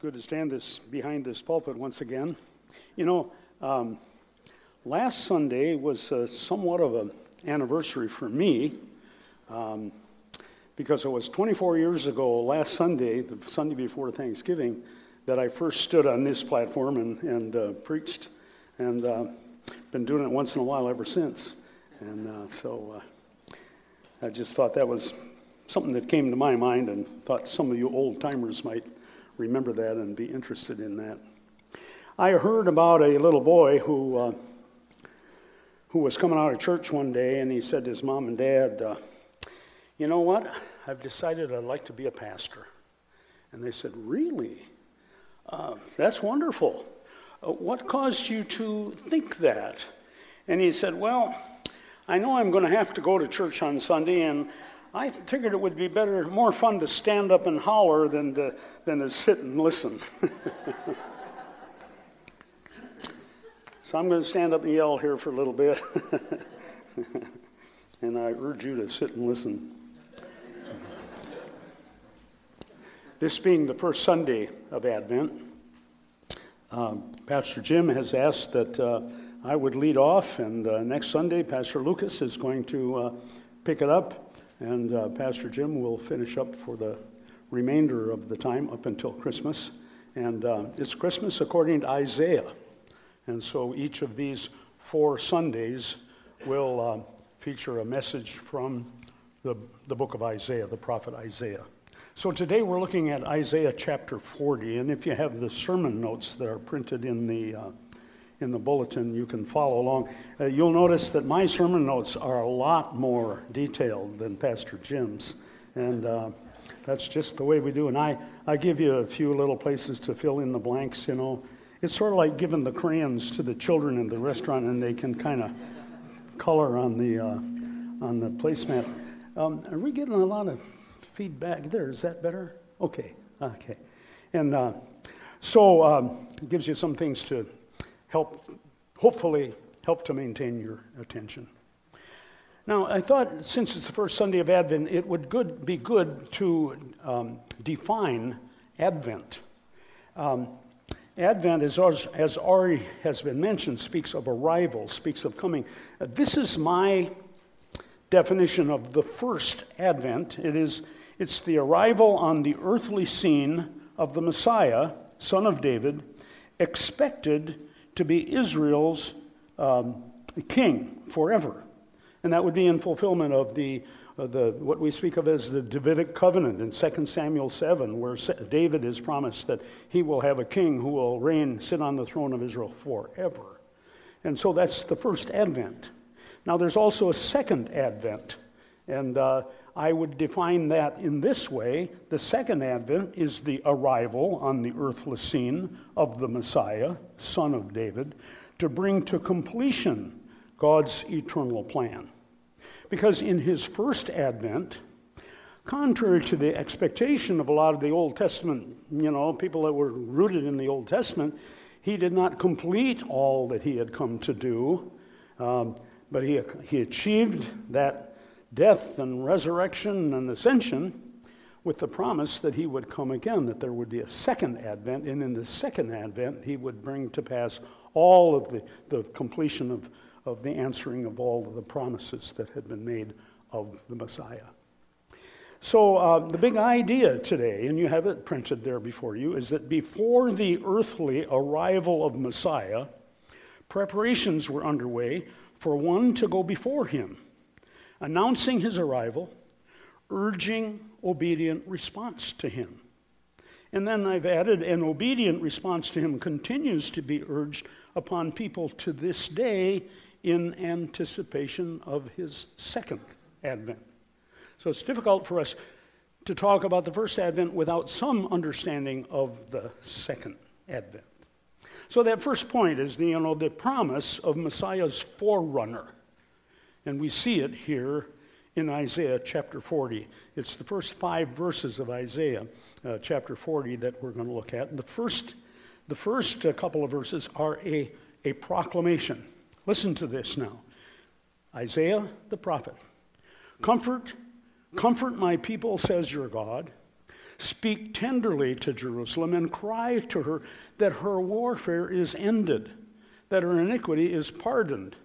good to stand this behind this pulpit once again. You know, um, last Sunday was uh, somewhat of an anniversary for me um, because it was 24 years ago, last Sunday, the Sunday before Thanksgiving, that I first stood on this platform and, and uh, preached, and uh, been doing it once in a while ever since. And uh, so uh, I just thought that was something that came to my mind, and thought some of you old timers might remember that and be interested in that. I heard about a little boy who, uh, who was coming out of church one day and he said to his mom and dad, uh, You know what? I've decided I'd like to be a pastor. And they said, Really? Uh, that's wonderful. Uh, what caused you to think that? And he said, Well, I know I'm going to have to go to church on Sunday, and I figured it would be better, more fun to stand up and holler than to, than to sit and listen. so I'm going to stand up and yell here for a little bit. and I urge you to sit and listen. This being the first Sunday of Advent, uh, Pastor Jim has asked that uh, I would lead off, and uh, next Sunday, Pastor Lucas is going to uh, pick it up and uh, Pastor Jim will finish up for the remainder of the time up until Christmas. And uh, it's Christmas according to Isaiah. And so each of these four Sundays will uh, feature a message from the, the book of Isaiah, the prophet Isaiah. So today we're looking at Isaiah chapter 40. And if you have the sermon notes that are printed in the uh, in the bulletin. You can follow along. Uh, you'll notice that my sermon notes are a lot more detailed than Pastor Jim's. And uh, that's just the way we do. And I, I give you a few little places to fill in the blanks, you know. It's sort of like giving the crayons to the children in the restaurant and they can kind of color on the, uh, on the placemat. Um, are we getting a lot of feedback there? Is that better? Okay, okay. And uh, so um, it gives you some things to help, hopefully, help to maintain your attention. Now, I thought since it's the first Sunday of Advent, it would good, be good to um, define Advent. Um, Advent, as, as already has been mentioned, speaks of arrival, speaks of coming. Uh, this is my definition of the first Advent. It is, it's the arrival on the earthly scene of the Messiah, son of David, expected to be Israel's um, king forever. And that would be in fulfillment of the, uh, the, what we speak of as the Davidic covenant in 2 Samuel 7, where David is promised that he will have a king who will reign, sit on the throne of Israel forever. And so that's the first advent. Now, there's also a second advent. And uh, I would define that in this way the second advent is the arrival on the earthly scene of the Messiah, son of David, to bring to completion God's eternal plan. Because in his first advent, contrary to the expectation of a lot of the Old Testament, you know, people that were rooted in the Old Testament, he did not complete all that he had come to do, um, but he, he achieved that death and resurrection and ascension with the promise that he would come again, that there would be a second advent, and in the second advent, he would bring to pass all of the, the completion of, of the answering of all of the promises that had been made of the Messiah. So, uh, the big idea today, and you have it printed there before you, is that before the earthly arrival of Messiah, preparations were underway for one to go before him announcing his arrival, urging obedient response to him. And then I've added an obedient response to him continues to be urged upon people to this day in anticipation of his second advent. So it's difficult for us to talk about the first advent without some understanding of the second advent. So that first point is the, you know, the promise of Messiah's forerunner. And we see it here in Isaiah chapter 40. It's the first five verses of Isaiah uh, chapter 40 that we're going to look at. And the first, the first uh, couple of verses are a, a proclamation. Listen to this now Isaiah the prophet. Comfort, comfort my people, says your God. speak tenderly to Jerusalem and cry to her that her warfare is ended, that her iniquity is pardoned,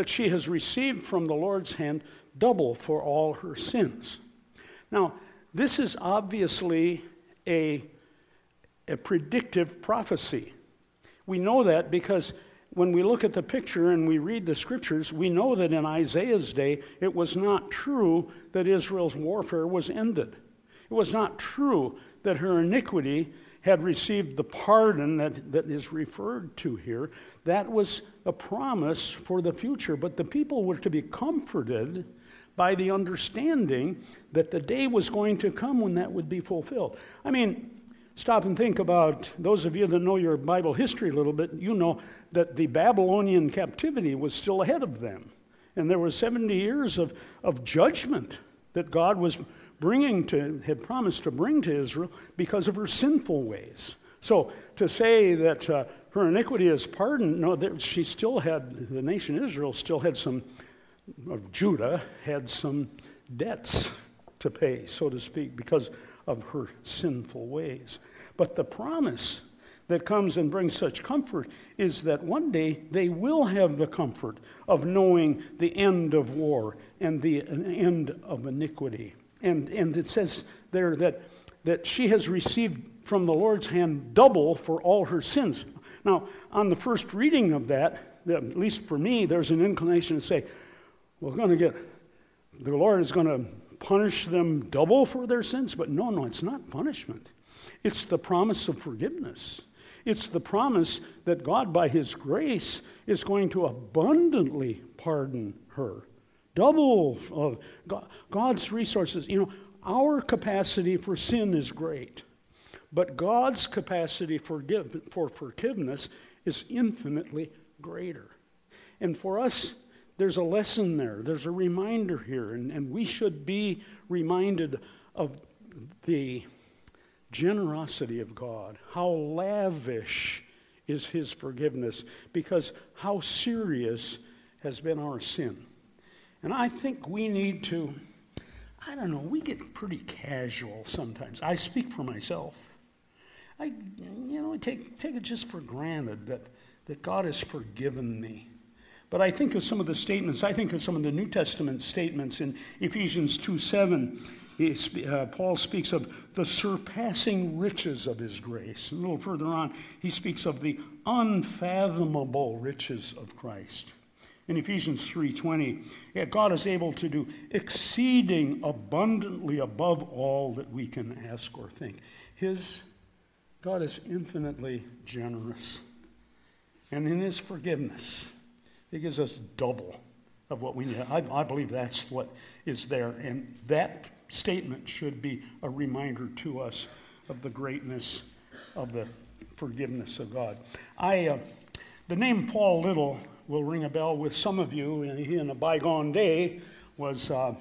that she has received from the Lord's hand double for all her sins. Now, this is obviously a, a predictive prophecy. We know that because when we look at the picture and we read the scriptures, we know that in Isaiah's day it was not true that Israel's warfare was ended. It was not true that her iniquity had received the pardon that, that is referred to here. That was a promise for the future. But the people were to be comforted by the understanding that the day was going to come when that would be fulfilled. I mean, stop and think about those of you that know your Bible history a little bit, you know that the Babylonian captivity was still ahead of them. And there were 70 years of, of judgment that God was bringing to, had promised to bring to Israel because of her sinful ways. So to say that uh, her iniquity is pardoned, no, that she still had, the nation Israel still had some, of Judah had some debts to pay, so to speak, because of her sinful ways. But the promise that comes and brings such comfort is that one day they will have the comfort of knowing the end of war and the end of iniquity. And, and it says there that, that she has received from the Lord's hand double for all her sins. Now, on the first reading of that, at least for me, there's an inclination to say, we're going to get, the Lord is going to punish them double for their sins. But no, no, it's not punishment. It's the promise of forgiveness. It's the promise that God, by His grace, is going to abundantly pardon her double of God's resources. You know, our capacity for sin is great, but God's capacity for, give, for forgiveness is infinitely greater. And for us, there's a lesson there, there's a reminder here, and, and we should be reminded of the generosity of God, how lavish is His forgiveness, because how serious has been our sin. And I think we need to, I don't know, we get pretty casual sometimes. I speak for myself. I, you know, take, take it just for granted that, that God has forgiven me. But I think of some of the statements, I think of some of the New Testament statements in Ephesians 2 7. He, uh, Paul speaks of the surpassing riches of his grace. A little further on, he speaks of the unfathomable riches of Christ in Ephesians 3:20, God is able to do exceeding abundantly above all that we can ask or think. His God is infinitely generous. And in his forgiveness, he gives us double of what we need. I, I believe that's what is there. And that statement should be a reminder to us of the greatness of the forgiveness of God. I, uh, the name Paul Little will ring a bell with some of you. He, in a bygone day, was, uh,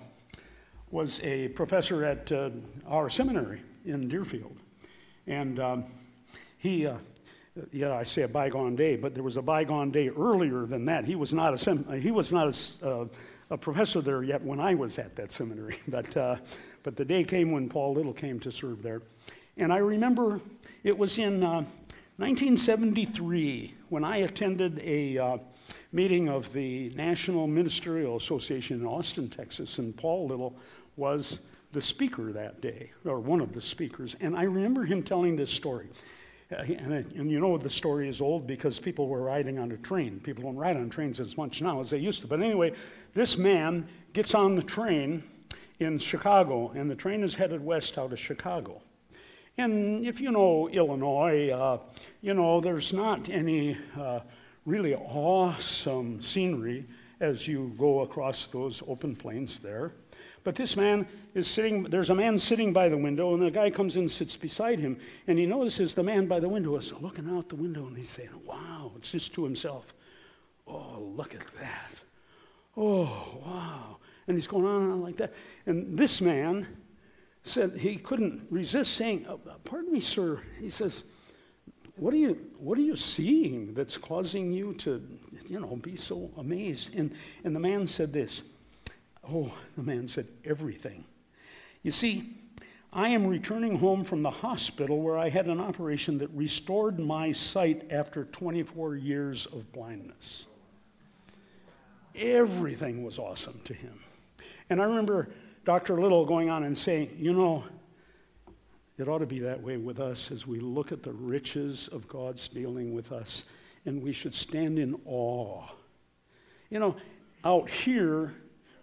was a professor at uh, our seminary in Deerfield. And um, he, uh, yeah, I say a bygone day, but there was a bygone day earlier than that. He was not a, sem- he was not a, uh, a professor there yet when I was at that seminary. But, uh, but the day came when Paul Little came to serve there. And I remember it was in 1973 uh, when I attended a meeting of the National Ministerial Association in Austin, Texas, and Paul Little was the speaker that day, or one of the speakers. And I remember him telling this story. Uh, and, and, you know the story is old because people were riding on a train. People don't ride on trains as much now as they used to. But anyway, this man gets on the train in Chicago, and the train is headed west out of Chicago. And if you know Illinois, uh, you know there's not any uh, really awesome scenery as you go across those open plains there. But this man is sitting, there's a man sitting by the window, and a guy comes in and sits beside him, and he notices the man by the window is looking out the window, and he's saying, Wow, it's just to himself. Oh, look at that. Oh, wow. And he's going on and on like that. And this man said he couldn't resist saying, uh, Pardon me, sir. He says, what are you what are you seeing that's causing you to you know be so amazed and and the man said this oh the man said everything you see I am returning home from the hospital where I had an operation that restored my sight after 24 years of blindness. Everything was awesome to him. And I remember Dr. Little going on and saying, You know, it ought to be that way with us as we look at the riches of God's dealing with us, and we should stand in awe. You know, out here,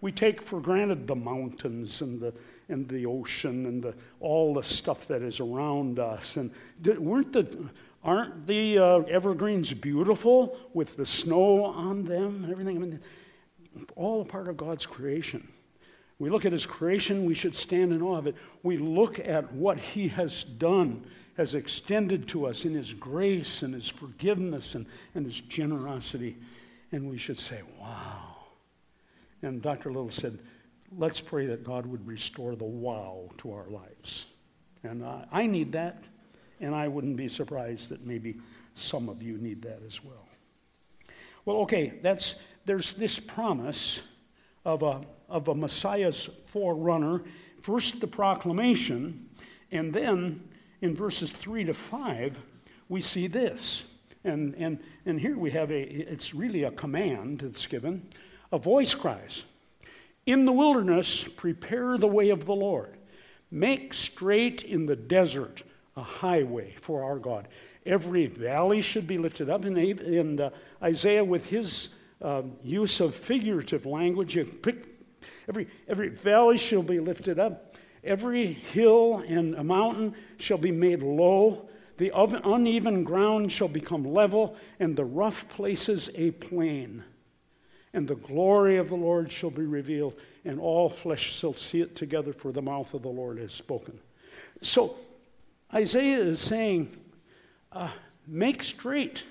we take for granted the mountains and the and the ocean and the, all the stuff that is around us. And weren't the, aren't the uh, evergreens beautiful with the snow on them and everything? I mean, all a part of God's creation. We look at His creation, we should stand in awe of it. We look at what He has done, has extended to us in His grace and His forgiveness and, and His generosity, and we should say, wow. And Dr. Little said, let's pray that God would restore the wow to our lives. And I need that, and I wouldn't be surprised that maybe some of you need that as well. Well, okay, that's, there's this promise of a, of a Messiah's forerunner. First, the proclamation, and then in verses 3 to 5, we see this. And, and, and here we have a, it's really a command that's given. A voice cries, in the wilderness, prepare the way of the Lord. Make straight in the desert a highway for our God. Every valley should be lifted up. And, and uh, Isaiah, with his uh, use of figurative language, every, every valley shall be lifted up. Every hill and a mountain shall be made low. The uneven ground shall become level, and the rough places a plain and the glory of the Lord shall be revealed, and all flesh shall see it together, for the mouth of the Lord has spoken. So Isaiah is saying, uh, make straight.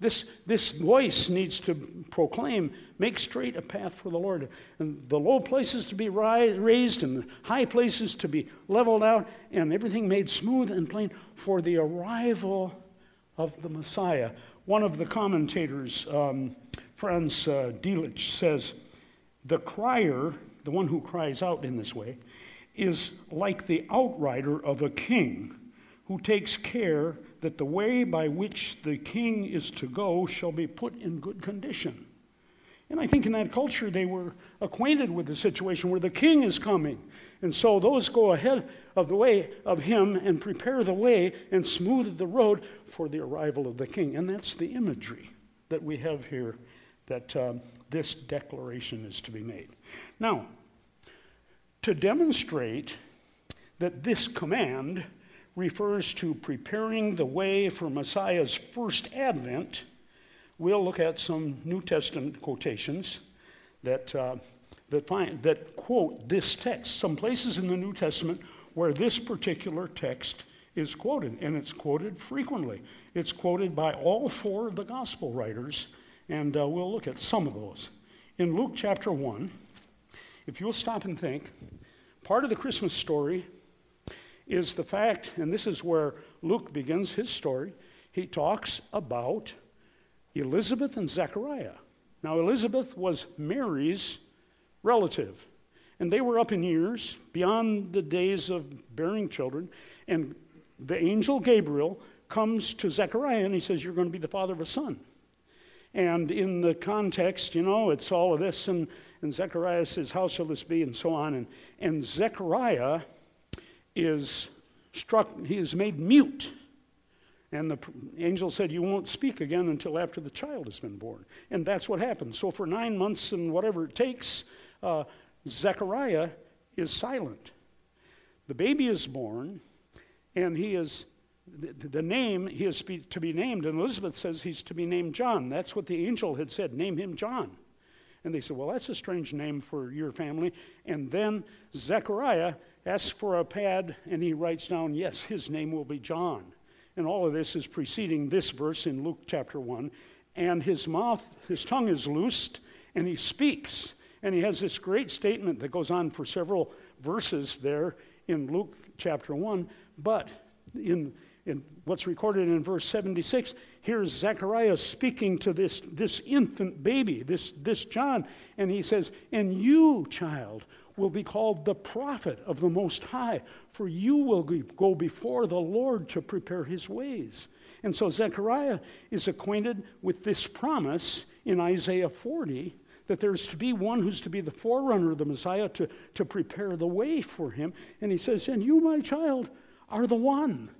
This, this voice needs to proclaim, make straight a path for the Lord. And the low places to be raised, and the high places to be leveled out, and everything made smooth and plain for the arrival of the Messiah. One of the commentators, um, Franz uh, Delitzsch says, the crier, the one who cries out in this way, is like the outrider of a king who takes care that the way by which the king is to go shall be put in good condition. And I think in that culture they were acquainted with the situation where the king is coming. And so those go ahead of the way of him and prepare the way and smooth the road for the arrival of the king. And that's the imagery that we have here that um, this declaration is to be made. Now, to demonstrate that this command refers to preparing the way for Messiah's first advent, we'll look at some New Testament quotations that, uh, that, find, that quote this text. Some places in the New Testament where this particular text is quoted, and it's quoted frequently. It's quoted by all four of the gospel writers and uh, we'll look at some of those. In Luke chapter 1, if you'll stop and think, part of the Christmas story is the fact, and this is where Luke begins his story, he talks about Elizabeth and Zechariah. Now, Elizabeth was Mary's relative, and they were up in years, beyond the days of bearing children, and the angel Gabriel comes to Zechariah and he says, You're going to be the father of a son. And in the context, you know, it's all of this, and, and Zechariah says, How shall this be? and so on. And, and Zechariah is struck, he is made mute. And the angel said, You won't speak again until after the child has been born. And that's what happens. So for nine months and whatever it takes, uh, Zechariah is silent. The baby is born, and he is the, the name he is to be named, and Elizabeth says he's to be named John. That's what the angel had said, name him John. And they said, Well, that's a strange name for your family. And then Zechariah asks for a pad, and he writes down, Yes, his name will be John. And all of this is preceding this verse in Luke chapter 1. And his mouth, his tongue is loosed, and he speaks. And he has this great statement that goes on for several verses there in Luke chapter 1. But in in what's recorded in verse 76, here's Zechariah speaking to this, this infant baby, this, this John, and he says, And you, child, will be called the prophet of the Most High, for you will go before the Lord to prepare his ways. And so Zechariah is acquainted with this promise in Isaiah 40 that there's to be one who's to be the forerunner of the Messiah to, to prepare the way for him. And he says, And you, my child, are the one.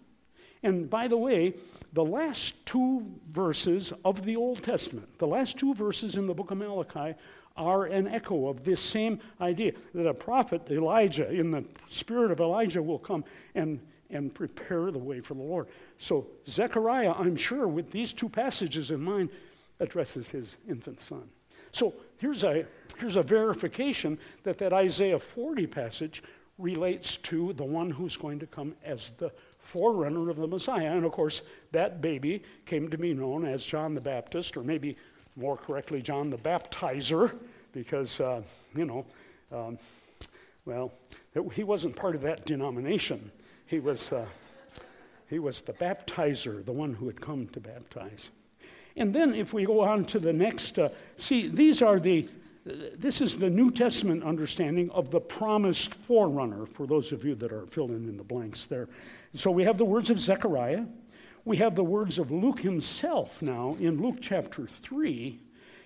And by the way, the last two verses of the Old Testament, the last two verses in the book of Malachi, are an echo of this same idea that a prophet, Elijah, in the spirit of Elijah, will come and, and prepare the way for the Lord. So, Zechariah, I'm sure, with these two passages in mind, addresses his infant son. So, here's a, here's a verification that that Isaiah 40 passage relates to the one who's going to come as the forerunner of the Messiah. And of course, that baby came to be known as John the Baptist, or maybe more correctly, John the Baptizer, because, uh, you know, um, well, he wasn't part of that denomination. He was, uh, he was the baptizer, the one who had come to baptize. And then if we go on to the next, uh, see, these are the, this is the New Testament understanding of the promised forerunner, for those of you that are filling in the blanks there. So we have the words of Zechariah. We have the words of Luke himself now in Luke chapter 3.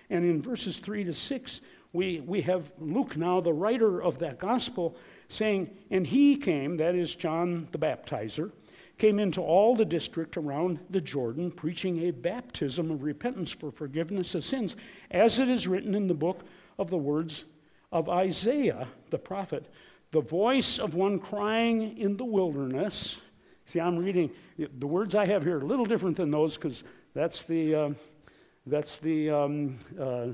And in verses 3 to 6, we, we have Luke now, the writer of that gospel, saying, And he came, that is John the baptizer, came into all the district around the Jordan, preaching a baptism of repentance for forgiveness of sins, as it is written in the book of the words of Isaiah the prophet. The voice of one crying in the wilderness, See, I'm reading the words I have here are a little different than those because that's the uh, that's the um, uh,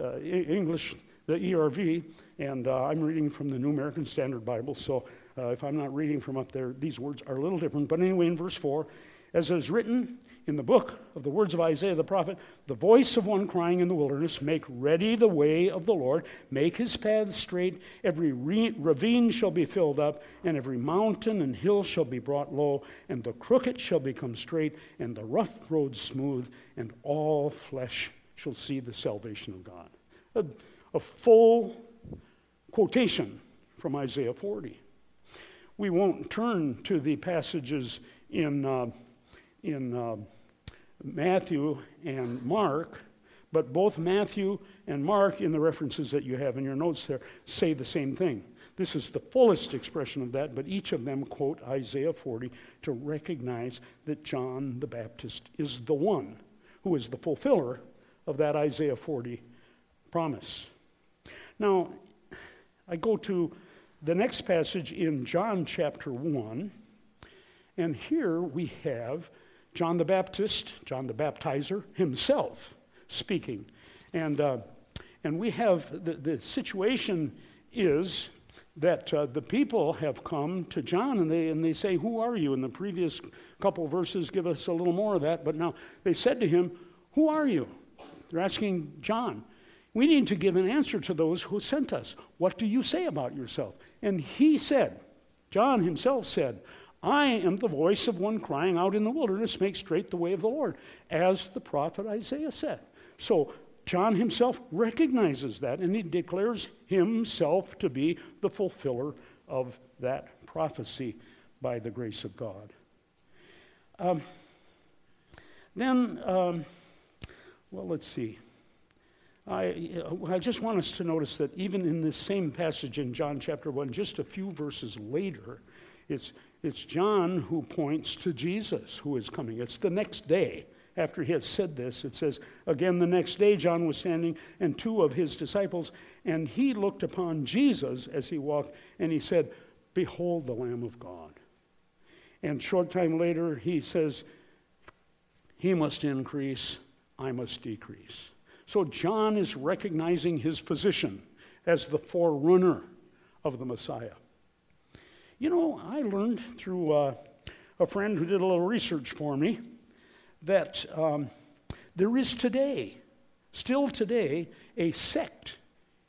uh, English, the ERV, and uh, I'm reading from the New American Standard Bible. So uh, if I'm not reading from up there, these words are a little different. But anyway, in verse four, as is written in the book of the words of Isaiah the prophet, the voice of one crying in the wilderness, Make ready the way of the Lord, make his paths straight. Every re- ravine shall be filled up, and every mountain and hill shall be brought low, and the crooked shall become straight, and the rough road smooth, and all flesh shall see the salvation of God. A, a full quotation from Isaiah 40. We won't turn to the passages in. Uh, in uh, Matthew and Mark, but both Matthew and Mark, in the references that you have in your notes there, say the same thing. This is the fullest expression of that, but each of them quote Isaiah 40 to recognize that John the Baptist is the one who is the fulfiller of that Isaiah 40 promise. Now, I go to the next passage in John chapter 1, and here we have John the Baptist, John the Baptizer himself speaking. And, uh, and we have the, the situation is that uh, the people have come to John and they, and they say, Who are you? In the previous couple verses, give us a little more of that. But now they said to him, Who are you? They're asking John. We need to give an answer to those who sent us. What do you say about yourself? And he said, John himself said, I am the voice of one crying out in the wilderness, make straight the way of the Lord, as the prophet Isaiah said. So John himself recognizes that and he declares himself to be the fulfiller of that prophecy by the grace of God. Um, then, um, well, let's see. I, I just want us to notice that even in this same passage in John chapter 1, just a few verses later, it's it's John who points to Jesus who is coming. It's the next day after he has said this. It says, Again, the next day, John was standing and two of his disciples, and he looked upon Jesus as he walked, and he said, Behold the Lamb of God. And short time later, he says, He must increase, I must decrease. So John is recognizing his position as the forerunner of the Messiah. You know, I learned through uh, a friend who did a little research for me that um, there is today, still today, a sect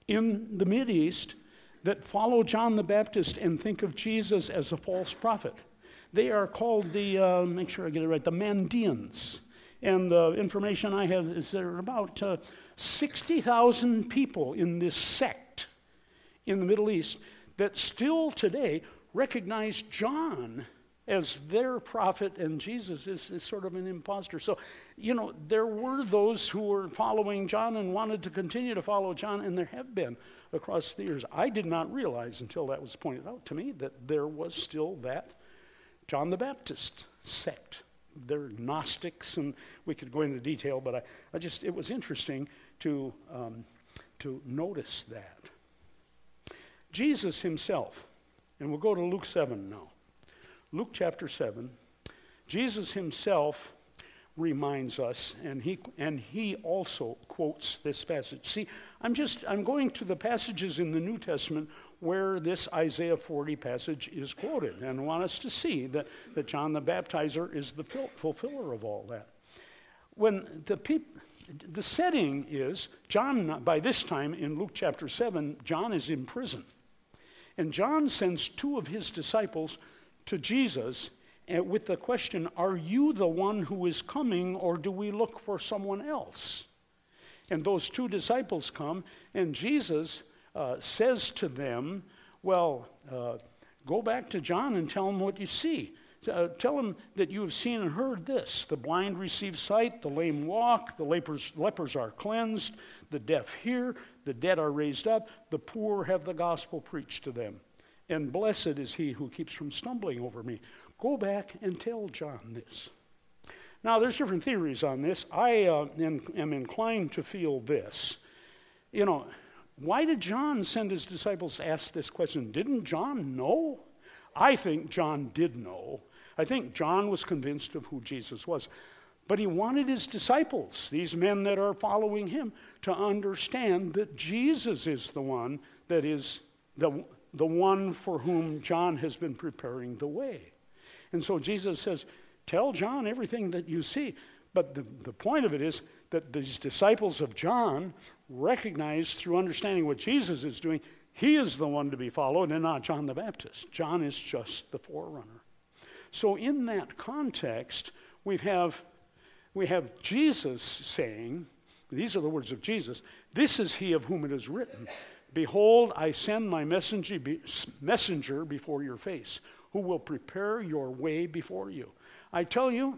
in the East that follow John the Baptist and think of Jesus as a false prophet. They are called the, uh, make sure I get it right, the Mandeans. And the information I have is there are about uh, 60,000 people in this sect in the Middle East that still today recognize John as their prophet and Jesus is, is, sort of an impostor. So, you know, there were those who were following John and wanted to continue to follow John, and there have been across the years. I did not realize until that was pointed out to me that there was still that John the Baptist sect. They're Gnostics, and we could go into detail, but I, I just, it was interesting to, um, to notice that. Jesus himself, and we'll go to Luke 7 now. Luke chapter 7, Jesus himself reminds us, and he, and he also quotes this passage. See, I'm just, I'm going to the passages in the New Testament where this Isaiah 40 passage is quoted, and want us to see that, that John the Baptizer is the fulfiller of all that. When the people, the setting is John, by this time in Luke chapter 7, John is in prison. And John sends two of his disciples to Jesus eh, with the question Are you the one who is coming, or do we look for someone else? And those two disciples come, and Jesus uh, says to them, Well, uh, go back to John and tell him what you see. Uh, tell him that you have seen and heard this the blind receive sight, the lame walk, the lepers, lepers are cleansed, the deaf hear, the dead are raised up, the poor have the gospel preached to them and blessed is he who keeps from stumbling over me. Go back and tell John this. Now, there's different theories on this. I uh, am, am inclined to feel this. You know, why did John send his disciples to ask this question? Didn't John know? I think John did know. I think John was convinced of who Jesus was. But he wanted his disciples, these men that are following him, to understand that Jesus is the one that is the, the one for whom John has been preparing the way. And so Jesus says, Tell John everything that you see. But the, the point of it is that these disciples of John recognize through understanding what Jesus is doing, he is the one to be followed and not John the Baptist. John is just the forerunner. So, in that context, we have, we have Jesus saying, these are the words of Jesus, this is he of whom it is written. Behold, I send my messenger, messenger before your face, who will prepare your way before you. I tell you,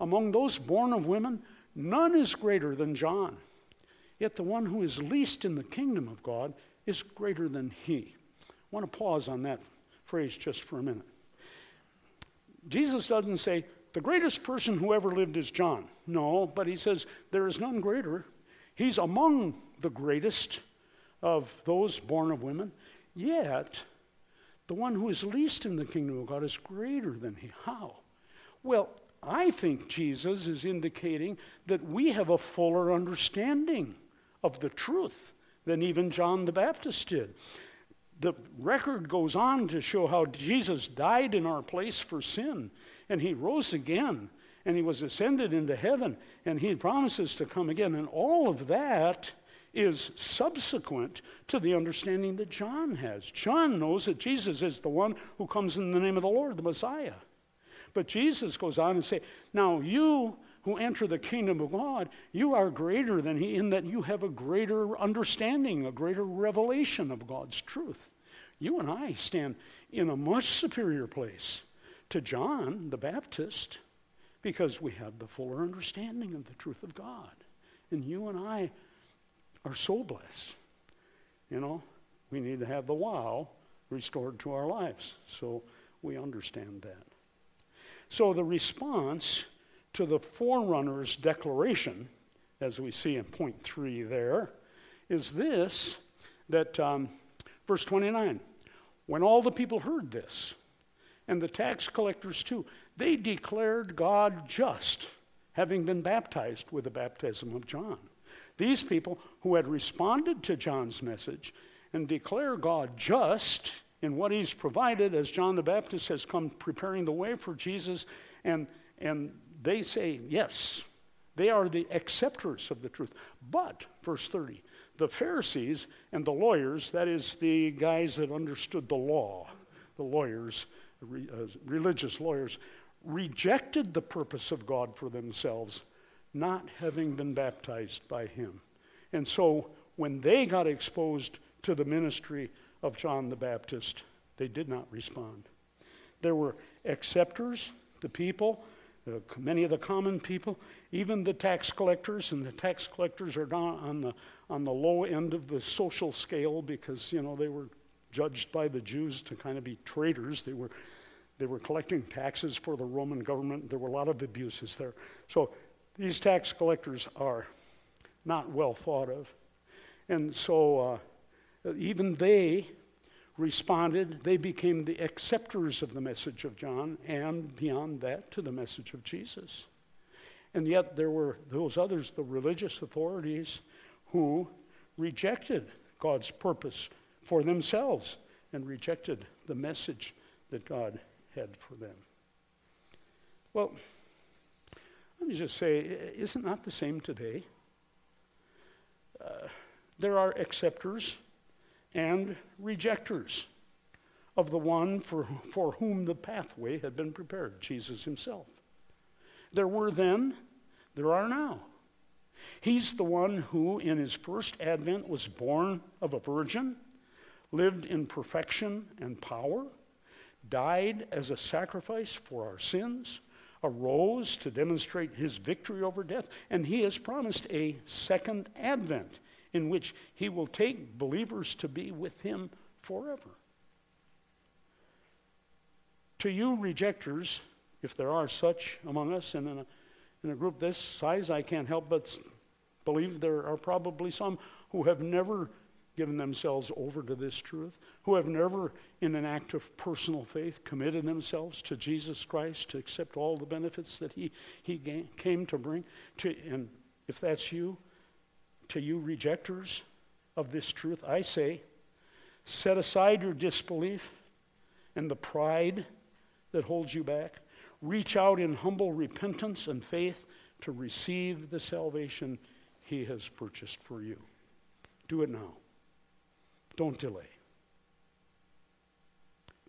among those born of women, none is greater than John. Yet the one who is least in the kingdom of God is greater than he. I want to pause on that phrase just for a minute. Jesus doesn't say, the greatest person who ever lived is John. No, but he says, there is none greater. He's among the greatest of those born of women, yet the one who is least in the kingdom of God is greater than he. How? Well, I think Jesus is indicating that we have a fuller understanding of the truth than even John the Baptist did. The record goes on to show how Jesus died in our place for sin, and he rose again, and he was ascended into heaven, and he promises to come again. And all of that is subsequent to the understanding that John has. John knows that Jesus is the one who comes in the name of the Lord, the Messiah. But Jesus goes on and say, "Now you who enter the kingdom of God, you are greater than he in that you have a greater understanding, a greater revelation of God's truth. You and I stand in a much superior place to John the Baptist because we have the fuller understanding of the truth of God. And you and I are so blessed. You know, we need to have the wow restored to our lives. So we understand that. So the response to the forerunner's declaration, as we see in point three there, is this that um, verse 29 when all the people heard this, and the tax collectors too, they declared God just, having been baptized with the baptism of John. These people who had responded to John's message and declare God just in what he's provided, as John the Baptist has come preparing the way for Jesus, and, and they say, yes, they are the acceptors of the truth. But, verse 30, the Pharisees and the lawyers, that is, the guys that understood the law, the lawyers, re, uh, religious lawyers, rejected the purpose of God for themselves, not having been baptized by him. And so when they got exposed to the ministry of John the Baptist, they did not respond. There were acceptors, the people, many of the common people, even the tax collectors, and the tax collectors are down on the, on the low end of the social scale because, you know, they were judged by the Jews to kind of be traitors. They were, they were collecting taxes for the Roman government. There were a lot of abuses there. So these tax collectors are not well thought of. And so uh, even they responded, they became the acceptors of the message of John, and beyond that, to the message of Jesus. And yet, there were those others, the religious authorities, who rejected God's purpose for themselves and rejected the message that God had for them. Well, let me just say, isn't that the same today? Uh, there are acceptors and rejectors of the one for, for whom the pathway had been prepared, Jesus himself. There were then, there are now. He's the one who, in his first advent, was born of a virgin, lived in perfection and power, died as a sacrifice for our sins, arose to demonstrate his victory over death, and he has promised a second advent in which he will take believers to be with him forever. To you, rejectors, if there are such among us, and in a, in a group this size, I can't help but believe there are probably some who have never given themselves over to this truth, who have never, in an act of personal faith, committed themselves to Jesus Christ to accept all the benefits that He, he came to bring. To, and if that's you, to you rejectors of this truth, I say, set aside your disbelief and the pride that holds you back. Reach out in humble repentance and faith to receive the salvation He has purchased for you. Do it now. Don't delay.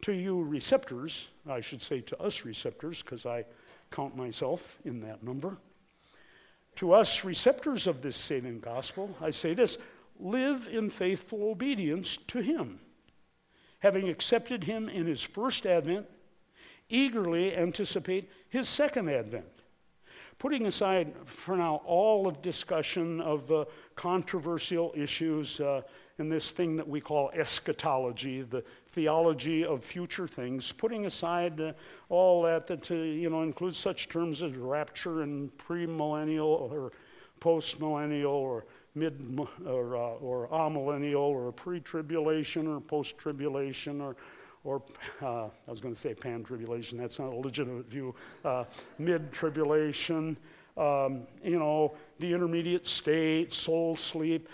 To you receptors, I should say to us receptors, because I count myself in that number. To us receptors of this saving gospel, I say this live in faithful obedience to Him. Having accepted Him in His first advent, eagerly anticipate His second advent. Putting aside for now all of discussion of the controversial issues uh, in this thing that we call eschatology, the theology of future things, putting aside uh, all that that uh, you know includes such terms as rapture and premillennial or postmillennial or mid or, uh, or amillennial or pre-tribulation or post-tribulation or or uh, I was going to say pan-tribulation. That's not a legitimate view. Uh, mid-tribulation, um, you know, the intermediate state, soul sleep,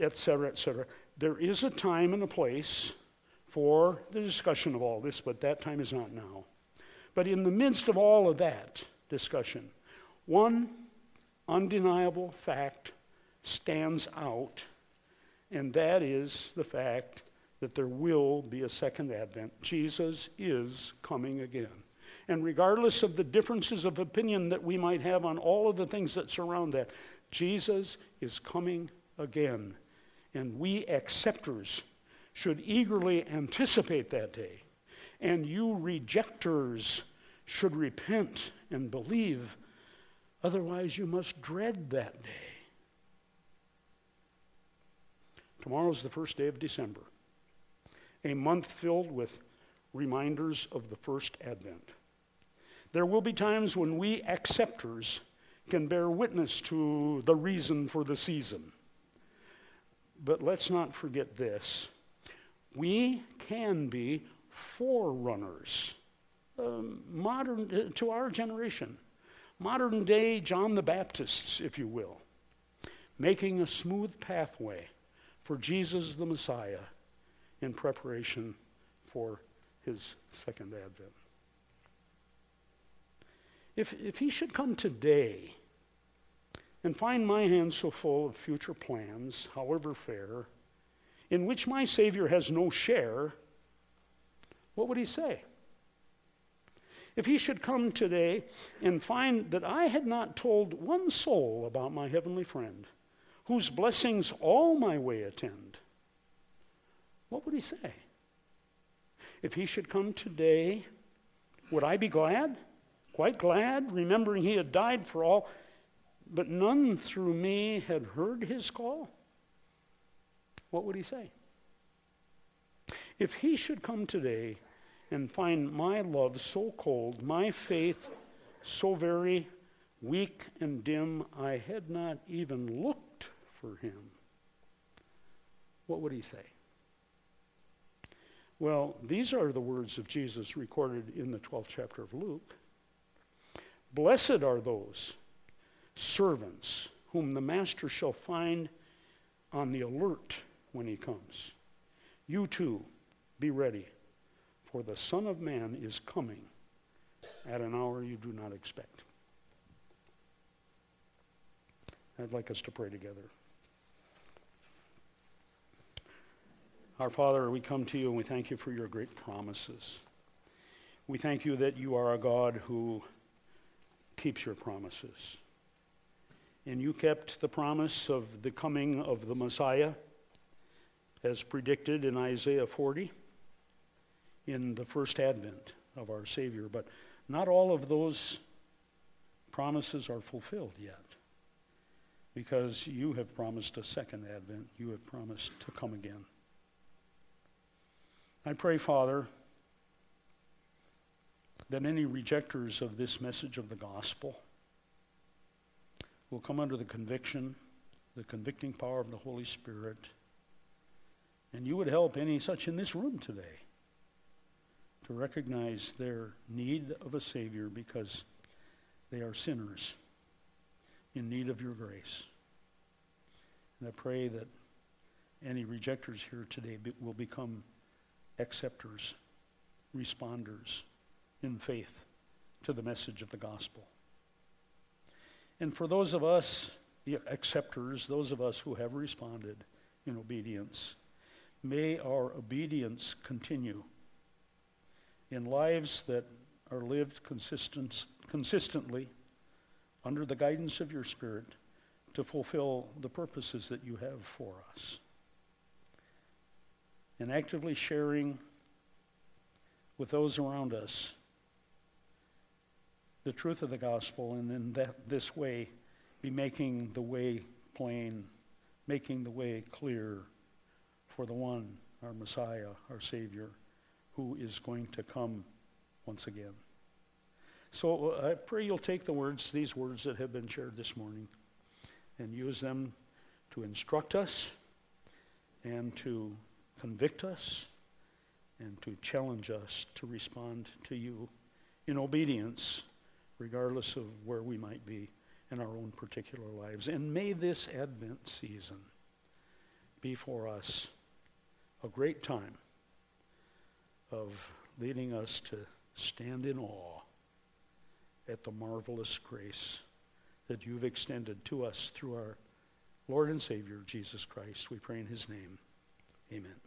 etc., uh, etc. Et there is a time and a place for the discussion of all this, but that time is not now. But in the midst of all of that discussion, one undeniable fact stands out, and that is the fact that there will be a second advent. Jesus is coming again. And regardless of the differences of opinion that we might have on all of the things that surround that, Jesus is coming again. And we acceptors should eagerly anticipate that day. And you rejectors should repent and believe. Otherwise, you must dread that day. Tomorrow is the first day of December, a month filled with reminders of the first advent. There will be times when we acceptors can bear witness to the reason for the season. But let's not forget this. We can be forerunners, um, modern uh, to our generation, modern day John the Baptists, if you will, making a smooth pathway for Jesus the Messiah in preparation for his second advent. If, if he should come today and find my hands so full of future plans, however fair, in which my Savior has no share, what would he say? If he should come today and find that I had not told one soul about my heavenly friend, whose blessings all my way attend, what would he say? If he should come today, would I be glad? Quite glad, remembering he had died for all, but none through me had heard his call? What would he say? If he should come today and find my love so cold, my faith so very weak and dim, I had not even looked for him, what would he say? Well, these are the words of Jesus recorded in the 12th chapter of Luke. Blessed are those servants whom the master shall find on the alert when he comes. You too, be ready, for the Son of Man is coming at an hour you do not expect. I'd like us to pray together. Our Father, we come to you and we thank you for your great promises. We thank you that you are a God who keeps your promises. And you kept the promise of the coming of the Messiah as predicted in Isaiah 40 in the first advent of our Savior. But not all of those promises are fulfilled yet because you have promised a second advent. You have promised to come again. I pray, Father, that any rejectors of this message of the gospel will come under the conviction, the convicting power of the Holy Spirit. And you would help any such in this room today to recognize their need of a Savior because they are sinners in need of your grace. And I pray that any rejectors here today be, will become acceptors, responders in faith to the message of the gospel. And for those of us, the acceptors, those of us who have responded in obedience, may our obedience continue in lives that are lived consistent, consistently under the guidance of your Spirit to fulfill the purposes that you have for us. And actively sharing with those around us the truth of the gospel, and in that, this way, be making the way plain, making the way clear for the one, our Messiah, our Savior, who is going to come once again. So uh, I pray you'll take the words, these words that have been shared this morning, and use them to instruct us and to convict us and to challenge us to respond to you in obedience, regardless of where we might be in our own particular lives. And may this Advent season be for us a great time of leading us to stand in awe at the marvelous grace that you've extended to us through our Lord and Savior, Jesus Christ. We pray in his name. Amen.